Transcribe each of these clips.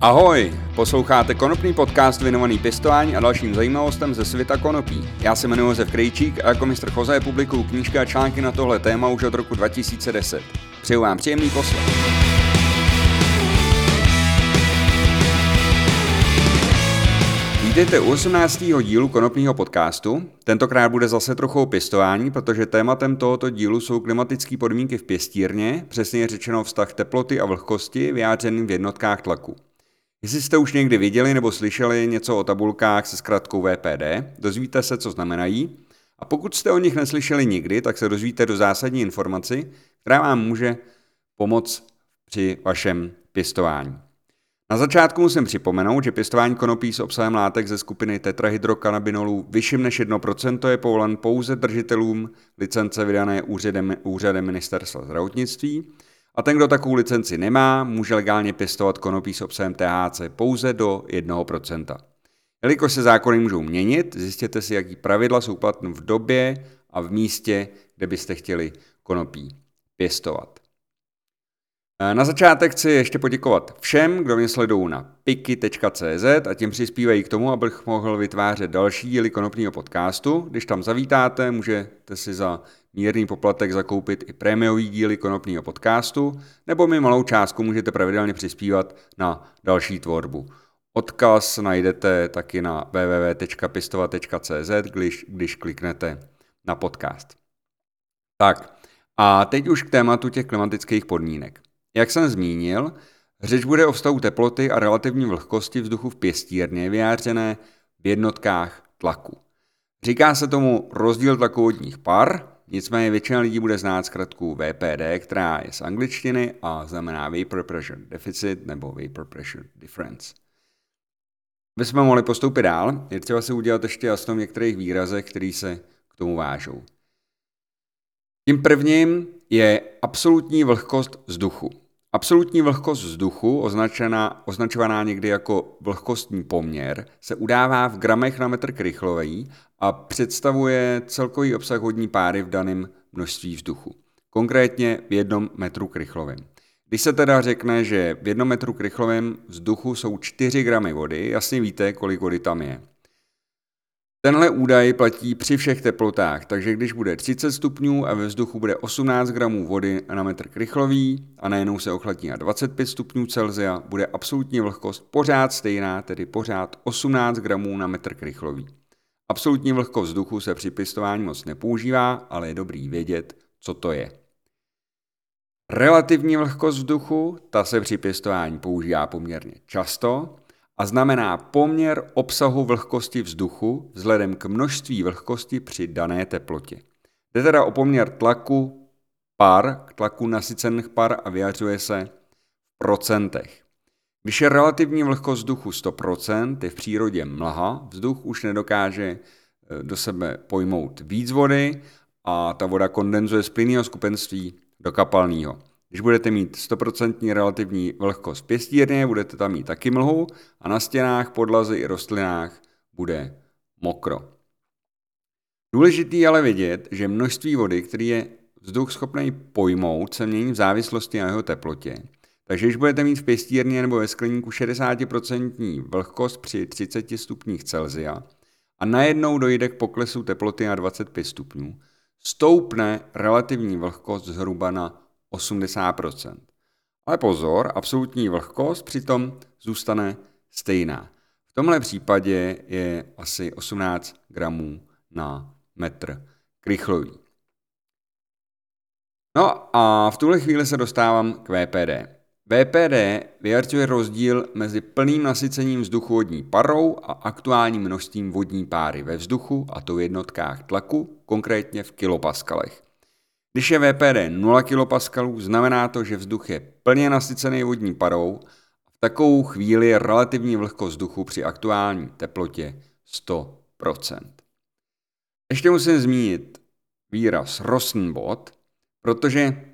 Ahoj, posloucháte konopný podcast věnovaný pěstování a dalším zajímavostem ze světa konopí. Já se jmenuji Josef Krejčík a jako mistr Choze publikuju knížky a články na tohle téma už od roku 2010. Přeju vám příjemný poslech. Vítejte u 18. dílu konopního podcastu. Tentokrát bude zase trochu pěstování, protože tématem tohoto dílu jsou klimatické podmínky v pěstírně, přesně řečeno vztah teploty a vlhkosti vyjádřeným v jednotkách tlaku. Jestli jste už někdy viděli nebo slyšeli něco o tabulkách se zkratkou VPD, dozvíte se, co znamenají. A pokud jste o nich neslyšeli nikdy, tak se dozvíte do zásadní informaci, která vám může pomoct při vašem pěstování. Na začátku musím připomenout, že pěstování konopí s obsahem látek ze skupiny tetrahydrokanabinolů vyšším než 1% je povolen pouze držitelům licence vydané úřadem, úřadem ministerstva zdravotnictví a ten, kdo takovou licenci nemá, může legálně pěstovat konopí s obsahem THC pouze do 1%. Jelikož se zákony můžou měnit, zjistěte si, jaký pravidla jsou platné v době a v místě, kde byste chtěli konopí pěstovat. Eh, na začátek chci ještě poděkovat všem, kdo mě sledují na piky.cz a tím přispívají k tomu, abych mohl vytvářet další díly konopního podcastu. Když tam zavítáte, můžete si za mírný poplatek zakoupit i prémiový díly konopního podcastu, nebo mi malou částku můžete pravidelně přispívat na další tvorbu. Odkaz najdete taky na www.pistova.cz, když, když kliknete na podcast. Tak, a teď už k tématu těch klimatických podmínek. Jak jsem zmínil, řeč bude o vztahu teploty a relativní vlhkosti vzduchu v pěstírně vyjádřené v jednotkách tlaku. Říká se tomu rozdíl tlaku vodních par, nicméně většina lidí bude znát zkratku VPD, která je z angličtiny a znamená Vapor Pressure Deficit nebo Vapor Pressure Difference. Aby jsme mohli postoupit dál, je třeba si udělat ještě jasno v některých výrazech, které se k tomu vážou. Tím prvním je absolutní vlhkost vzduchu. Absolutní vlhkost vzduchu, označená, označovaná někdy jako vlhkostní poměr, se udává v gramech na metr krychlový a představuje celkový obsah vodní páry v daném množství vzduchu. Konkrétně v jednom metru krychlovém. Když se teda řekne, že v jednom metru krychlovém vzduchu jsou 4 gramy vody, jasně víte, kolik vody tam je. Tenhle údaj platí při všech teplotách, takže když bude 30 stupňů a ve vzduchu bude 18 gramů vody na metr krychlový a najednou se ochladí na 25 stupňů Celsia, bude absolutní vlhkost pořád stejná, tedy pořád 18 gramů na metr krychlový. Absolutní vlhkost vzduchu se při pěstování moc nepoužívá, ale je dobrý vědět, co to je. Relativní vlhkost vzduchu, ta se při pěstování používá poměrně často, a znamená poměr obsahu vlhkosti vzduchu vzhledem k množství vlhkosti při dané teplotě. Jde teda o poměr tlaku par k tlaku nasycených par a vyjadřuje se v procentech. Když je relativní vlhkost vzduchu 100%, je v přírodě mlha, vzduch už nedokáže eh, do sebe pojmout víc vody a ta voda kondenzuje z plynného skupenství do kapalného. Když budete mít 100% relativní vlhkost pěstírně, budete tam mít taky mlhu a na stěnách, podlaze i rostlinách bude mokro. Důležitý ale vědět, že množství vody, který je vzduch schopný pojmout, se mění v závislosti na jeho teplotě. Takže když budete mít v pěstírně nebo ve skleníku 60% vlhkost při 30 stupních Celsia a najednou dojde k poklesu teploty na 25 stupňů, stoupne relativní vlhkost zhruba na 80%. Ale pozor, absolutní vlhkost přitom zůstane stejná. V tomhle případě je asi 18 gramů na metr krychlový. No a v tuhle chvíli se dostávám k VPD. VPD vyjadřuje rozdíl mezi plným nasycením vzduchu vodní parou a aktuálním množstvím vodní páry ve vzduchu, a to v jednotkách tlaku, konkrétně v kilopaskalech. Když je VPD 0 kPa, znamená to, že vzduch je plně nasycený vodní parou a v takovou chvíli je relativní vlhkost vzduchu při aktuální teplotě 100%. Ještě musím zmínit výraz bod, protože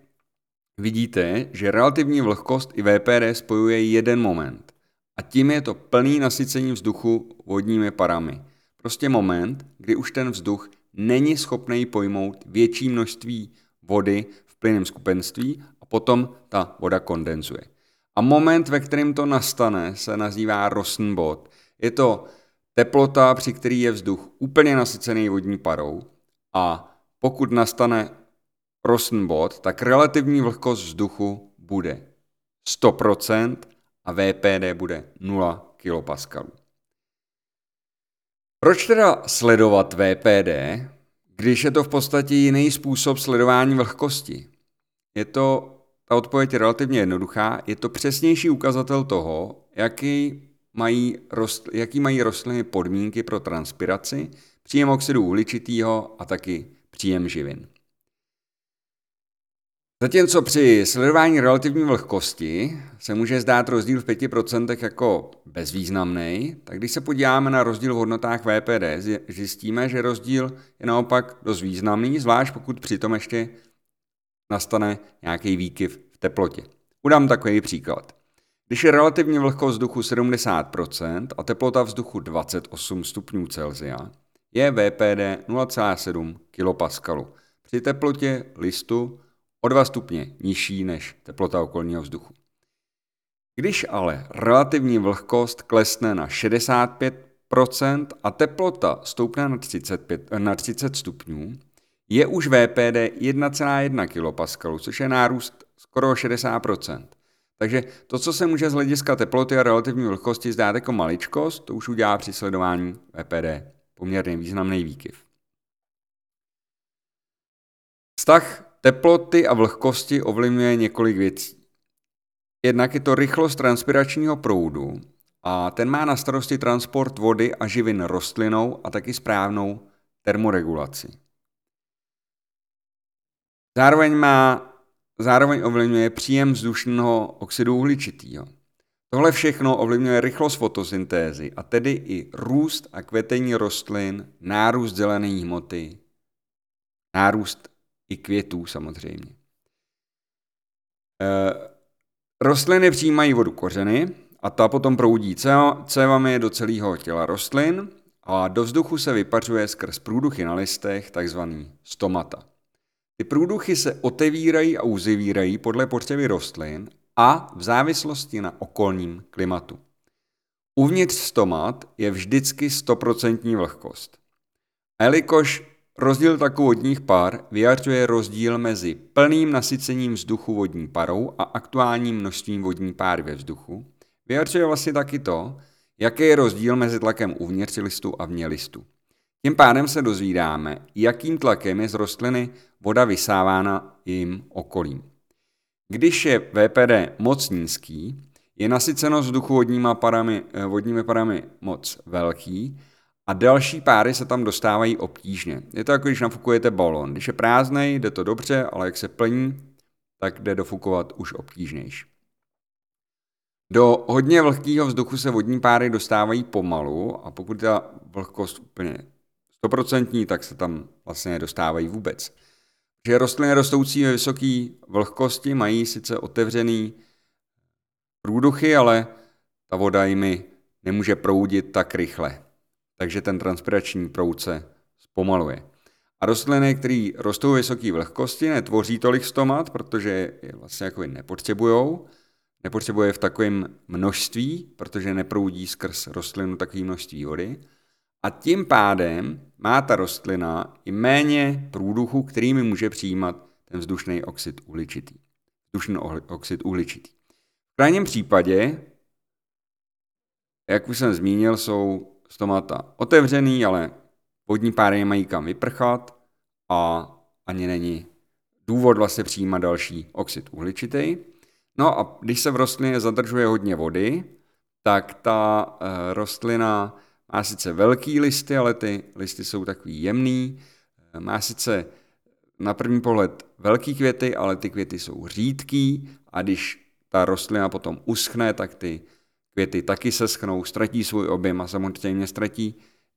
vidíte, že relativní vlhkost i VPD spojuje jeden moment. A tím je to plný nasycení vzduchu vodními parami. Prostě moment, kdy už ten vzduch není schopný pojmout větší množství vody v plynném skupenství a potom ta voda kondenzuje. A moment, ve kterém to nastane, se nazývá rostný bod. Je to teplota, při který je vzduch úplně nasycený vodní parou a pokud nastane rostný bod, tak relativní vlhkost vzduchu bude 100% a VPD bude 0 kPa. Proč teda sledovat VPD, když je to v podstatě jiný způsob sledování vlhkosti? Je to, ta odpověď je relativně jednoduchá, je to přesnější ukazatel toho, jaký mají, rostl, jaký mají rostliny podmínky pro transpiraci, příjem oxidu uhličitého a taky příjem živin. Zatímco při sledování relativní vlhkosti se může zdát rozdíl v 5% jako bezvýznamný, tak když se podíváme na rozdíl v hodnotách VPD, zjistíme, že rozdíl je naopak dost významný, zvlášť pokud přitom ještě nastane nějaký výkyv v teplotě. Udám takový příklad. Když je relativní vlhkost vzduchu 70% a teplota vzduchu 28 stupňů Celsia, je VPD 0,7 kPa. Při teplotě listu o 2 stupně nižší než teplota okolního vzduchu. Když ale relativní vlhkost klesne na 65% a teplota stoupne na 35, na 30 stupňů, je už VPD 1,1 kPa, což je nárůst skoro 60%. Takže to, co se může z hlediska teploty a relativní vlhkosti zdát jako maličkost, to už udělá při sledování VPD poměrně významný výkyv. Vztah teploty a vlhkosti ovlivňuje několik věcí. Jednak je to rychlost transpiračního proudu a ten má na starosti transport vody a živin rostlinou a taky správnou termoregulaci. Zároveň má zároveň ovlivňuje příjem vzdušného oxidu uhličitého. Tohle všechno ovlivňuje rychlost fotosyntézy a tedy i růst a kvetení rostlin, nárůst zelené hmoty, nárůst i květů samozřejmě. E, rostliny přijímají vodu kořeny a ta potom proudí cévami do celého těla rostlin a do vzduchu se vypařuje skrz průduchy na listech, takzvaný stomata. Ty průduchy se otevírají a uzavírají podle potřeby rostlin a v závislosti na okolním klimatu. Uvnitř stomat je vždycky 100% vlhkost. A jelikož rozdíl takovodních pár vyjadřuje rozdíl mezi plným nasycením vzduchu vodní parou a aktuálním množstvím vodní páry ve vzduchu, vyjadřuje vlastně taky to, jaký je rozdíl mezi tlakem uvnitř listu a vně listu. Tím pádem se dozvídáme, jakým tlakem je z rostliny voda vysávána jim okolím. Když je VPD moc nízký, je nasycenost vzduchu vodníma parami, eh, vodními parami moc velký a další páry se tam dostávají obtížně. Je to jako když nafukujete balon. Když je prázdnej, jde to dobře, ale jak se plní, tak jde dofukovat už obtížnější. Do hodně vlhkého vzduchu se vodní páry dostávají pomalu a pokud ta vlhkost úplně 100%, tak se tam vlastně dostávají vůbec. Že rostliny rostoucí ve vysoké vlhkosti mají sice otevřený průduchy, ale ta voda jimi nemůže proudit tak rychle. Takže ten transpirační proud se zpomaluje. A rostliny, které rostou vysoké vlhkosti, netvoří tolik stomat, protože je vlastně jako nepotřebují. Nepotřebuje v takovém množství, protože neproudí skrz rostlinu takové množství vody. A tím pádem má ta rostlina i méně průduchu, kterými může přijímat ten vzdušný oxid uhličitý. Vzdušný oxid uhličitý. V krajním případě, jak už jsem zmínil, jsou stomata otevřený, ale vodní páry nemají kam vyprchat a ani není důvod vlastně přijímat další oxid uhličitý. No a když se v rostlině zadržuje hodně vody, tak ta uh, rostlina má sice velký listy, ale ty listy jsou takový jemný. Má sice na první pohled velký květy, ale ty květy jsou řídký a když ta rostlina potom uschne, tak ty květy taky se schnou, ztratí svůj objem a samozřejmě ztratí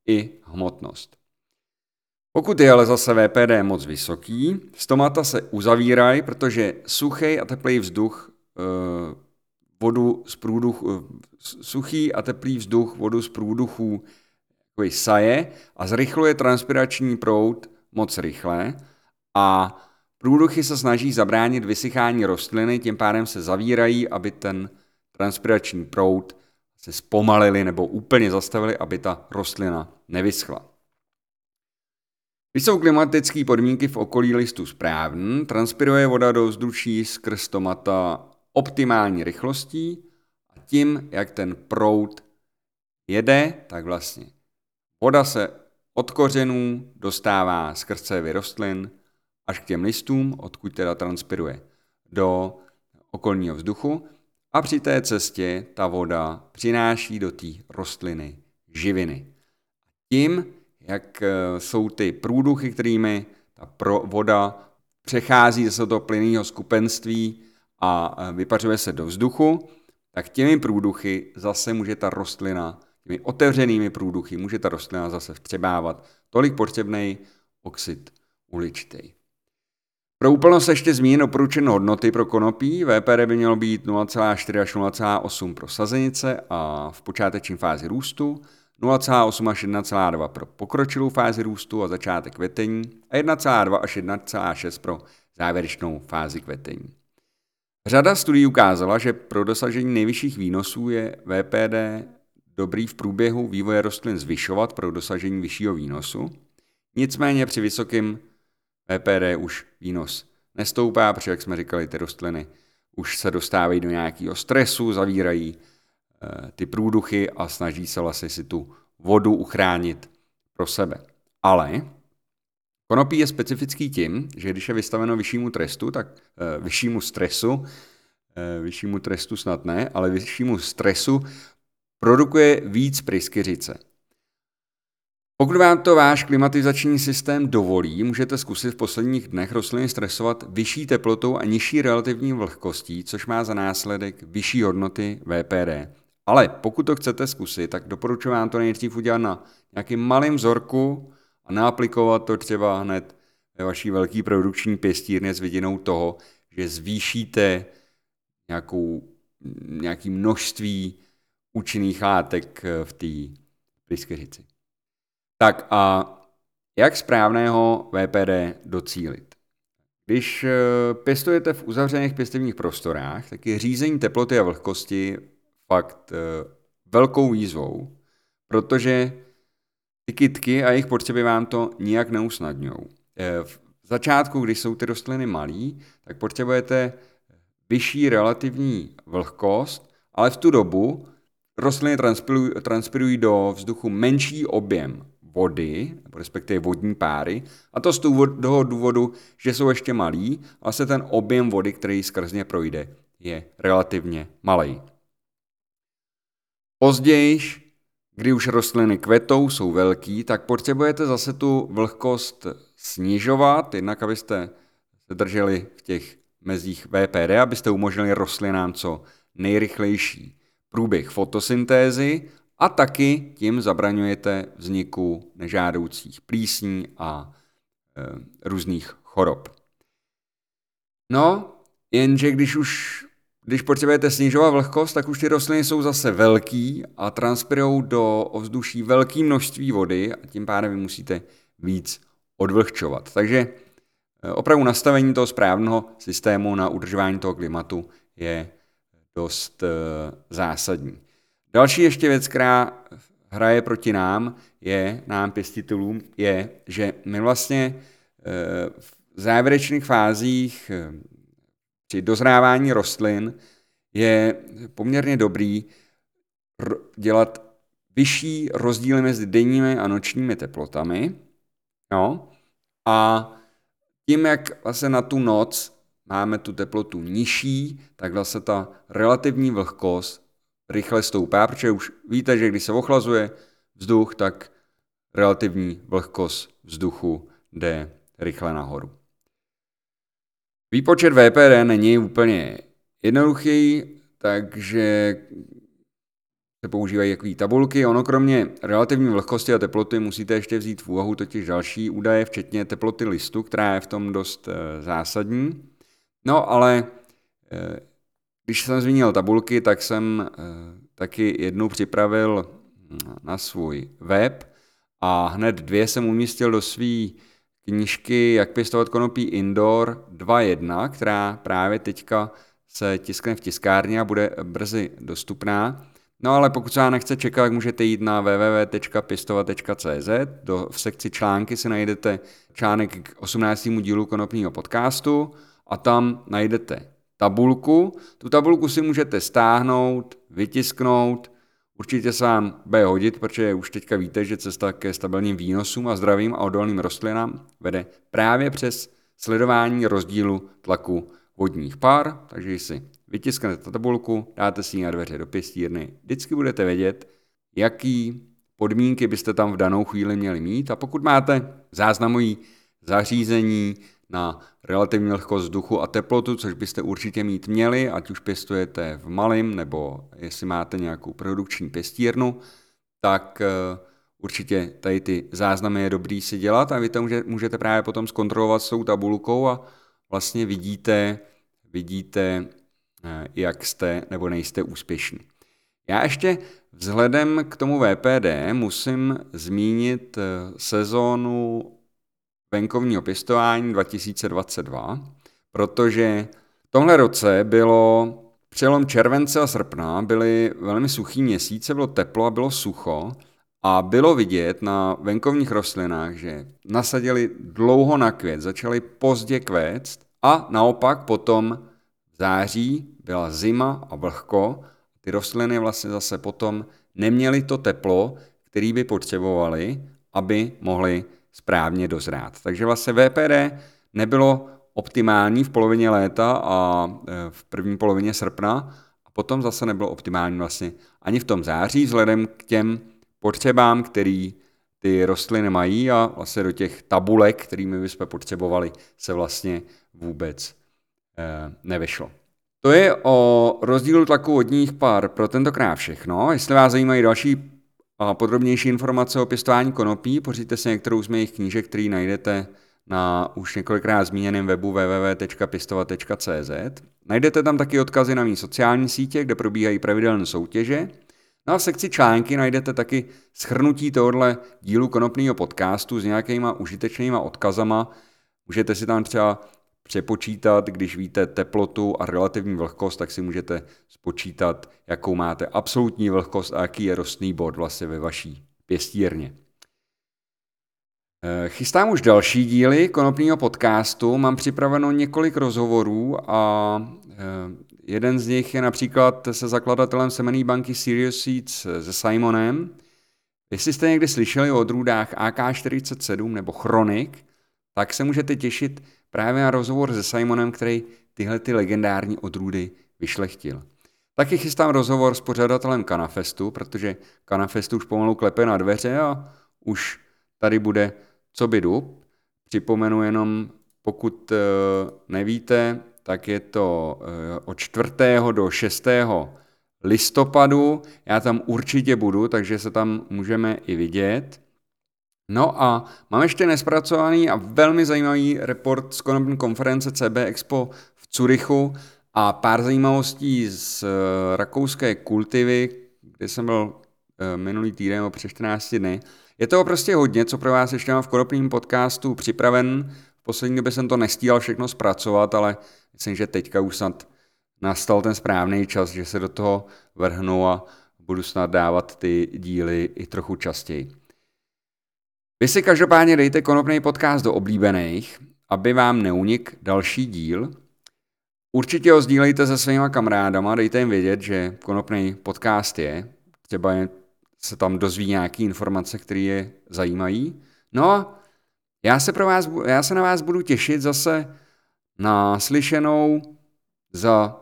i hmotnost. Pokud je ale zase VPD moc vysoký, stomata se uzavírají, protože suchý a teplý vzduch eh, vodu z průduchu, suchý a teplý vzduch vodu z průduchů saje a zrychluje transpirační proud moc rychle a průduchy se snaží zabránit vysychání rostliny, tím pádem se zavírají, aby ten transpirační proud se zpomalili nebo úplně zastavili, aby ta rostlina nevyschla. Když jsou klimatické podmínky v okolí listu správný, transpiruje voda do vzduší skrz stomata optimální rychlostí a tím, jak ten proud jede, tak vlastně voda se od kořenů dostává skrz cévy rostlin až k těm listům, odkud teda transpiruje do okolního vzduchu a při té cestě ta voda přináší do té rostliny živiny. Tím, jak eh, jsou ty průduchy, kterými ta voda přechází ze toho plynného skupenství a eh, vypařuje se do vzduchu, tak těmi průduchy zase může ta rostlina, těmi otevřenými průduchy, může ta rostlina zase vtřebávat tolik potřebný oxid uhličitý. Pro úplnost ještě zmíněn doporučené hodnoty pro konopí. VPD by mělo být 0,4 až 0,8 pro sazenice a v počáteční fázi růstu, 0,8 až 1,2 pro pokročilou fázi růstu a začátek kvetení a 1,2 až 1,6 pro závěrečnou fázi kvetení. Řada studií ukázala, že pro dosažení nejvyšších výnosů je VPD dobrý v průběhu vývoje rostlin zvyšovat pro dosažení vyššího výnosu. Nicméně při vysokém VPD už výnos nestoupá, protože, jak jsme říkali, ty rostliny už se dostávají do nějakého stresu, zavírají e, ty průduchy a snaží se vlastně si tu vodu uchránit pro sebe. Ale konopí je specifický tím, že když je vystaveno vyššímu trestu, tak e, vyššímu stresu, e, vyššímu trestu snad ne, ale vyššímu stresu produkuje víc pryskyřice. Pokud vám to váš klimatizační systém dovolí, můžete zkusit v posledních dnech rostliny stresovat vyšší teplotou a nižší relativní vlhkostí, což má za následek vyšší hodnoty VPD. Ale pokud to chcete zkusit, tak doporučuji vám to nejdřív udělat na nějakým malým vzorku a naaplikovat to třeba hned ve vaší velký produkční pěstírně s vidinou toho, že zvýšíte nějakou, nějaký množství účinných látek v té pryskyřici. Tak a jak správného VPD docílit? Když eh, pěstujete v uzavřených pěstivních prostorách, tak je řízení teploty a vlhkosti fakt eh, velkou výzvou, protože ty kytky a jejich potřeby vám to nijak neusnadňují. Eh, v začátku, když jsou ty rostliny malý, tak potřebujete vyšší relativní vlhkost, ale v tu dobu rostliny transpirují, transpirují do vzduchu menší objem vody, nebo respektive vodní páry, a to z toho důvodu, že jsou ještě malí, a se ten objem vody, který skrz ně projde, je relativně malý. Později, kdy už rostliny kvetou, jsou velký, tak potřebujete zase tu vlhkost snižovat, jednak abyste se drželi v těch mezích VPD, abyste umožnili rostlinám co nejrychlejší průběh fotosyntézy a taky tím zabraňujete vzniku nežádoucích plísní a e, různých chorob. No, jenže když už když potřebujete snižovat vlhkost, tak už ty rostliny jsou zase velký a transpirujou do ovzduší velké množství vody a tím pádem vy musíte víc odvlhčovat. Takže e, opravdu nastavení toho správného systému na udržování toho klimatu je dost e, zásadní. Další ještě věc, která hraje proti nám, je, nám pěstitelům, je, že my vlastně eh, v závěrečných fázích eh, při dozrávání rostlin je poměrně dobrý dělat vyšší rozdíly mezi denními a nočními teplotami. No, a tím, jak vlastně na tu noc máme tu teplotu nižší, tak vlastně ta relativní vlhkost rychle stoupá, protože už víte, že když se ochlazuje vzduch, tak relativní vlhkost vzduchu jde rychle nahoru. Výpočet VPD není úplně jednoduchý, takže se používají jakové tabulky. Ono kromě relativní vlhkosti a teploty musíte ještě vzít v úvahu totiž další údaje, včetně teploty listu, která je v tom dost e, zásadní. No ale e, když jsem zmínil tabulky, tak jsem eh, taky jednu připravil hm, na svůj web a hned dvě jsem umístil do své knížky Jak pěstovat konopí indoor 2.1, která právě teďka se tiskne v tiskárně a bude brzy dostupná. No ale pokud se nechce čekat, můžete jít na www.pistova.cz, do, v sekci články si najdete článek k 18. dílu konopního podcastu a tam najdete tabulku. Tu tabulku si můžete stáhnout, vytisknout, určitě se vám bude hodit, protože už teďka víte, že cesta ke stabilním výnosům a zdravým a odolným rostlinám vede právě přes sledování rozdílu tlaku vodních pár, takže si vytisknete tabulku, dáte si ji na dveře do pěstírny, vždycky budete vědět, jaký podmínky byste tam v danou chvíli měli mít. A pokud máte záznamový zařízení na relativní lehkost vzduchu a teplotu, což byste určitě mít měli, ať už pěstujete v malém, nebo jestli máte nějakou produkční pěstírnu, tak eh, určitě tady ty záznamy je dobrý si dělat a vy to můžete právě potom zkontrolovat s tou tabulkou a vlastně vidíte, vidíte, eh, jak jste nebo nejste úspěšní. Já ještě vzhledem k tomu VPD musím zmínit eh, sezónu venkovního pěstování 2022, protože v tomhle roce bylo přelom července a srpna byly velmi suchý měsíce, bylo teplo a bylo sucho a bylo vidět na venkovních rostlinách, že nasadili dlouho na květ, začaly pozdě kvést a naopak potom v září byla zima a vlhko. Ty rostliny vlastně zase potom neměly to teplo, který by potřebovali, aby mohly správně dozrát. Takže vlastně VPD nebylo optimální v polovině léta a e, v první polovině srpna a potom zase nebylo optimální vlastně ani v tom září vzhledem k těm potřebám, který ty rostliny mají a vlastně do těch tabulek, kterými bychom potřebovali, se vlastně vůbec e, nevyšlo. To je o rozdílu tlaku vodních pár pro tentokrát všechno. Jestli vás zajímají další a podrobnější informace o pěstování konopí pořiďte si některou z mých knížek, který najdete na už několikrát zmíněném webu www.pistova.cz. Najdete tam taky odkazy na mý sociální sítě, kde probíhají pravidelné soutěže. No sekci články najdete taky schrnutí tohohle dílu konopného podcastu s nějakýma užitečnýma odkazama. Můžete si tam třeba přepočítat, když víte teplotu a relativní vlhkost, tak si můžete spočítat, jakou máte absolutní vlhkost a jaký je rostný bod vlastně ve vaší pěstírně. Eh, chystám už další díly konopního podcastu, mám připraveno několik rozhovorů a eh, jeden z nich je například se zakladatelem semený banky Serious Seeds eh, se Simonem. Jestli jste někdy slyšeli o odrůdách AK-47 nebo Chronic, tak se můžete těšit právě na rozhovor se Simonem, který tyhle ty legendární odrůdy vyšlechtil. Taky chystám rozhovor s pořadatelem Kanafestu, protože Kanafestu už pomalu klepe na dveře a už tady bude co by dub. Připomenu jenom, pokud eh, nevíte, tak je to eh, od 4. do 6. listopadu. Já tam určitě budu, takže se tam můžeme i vidět. No a mám ještě nespracovaný a velmi zajímavý report z konopní konference CB Expo v Curychu a pár zajímavostí z eh, rakouské kultivy, kde jsem byl eh, minulý týden o přes 14 dny. Je toho prostě hodně, co pro vás ještě mám v konopním podcastu připraven. V poslední době jsem to nestíhal všechno zpracovat, ale myslím, že teďka už snad nastal ten správný čas, že se do toho vrhnu a budu snad dávat ty díly i trochu častěji. Vy si každopádně dejte konopný podcast do oblíbených, aby vám neunik další díl. Určitě ho sdílejte se svýma kamarádama, dejte jim vědět, že konopný podcast je. Třeba se tam dozví nějaké informace, které je zajímají. No já se, pro vás, já se na vás budu těšit zase na slyšenou za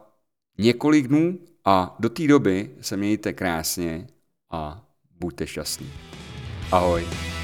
několik dnů a do té doby se mějte krásně a buďte šťastní. Ahoj.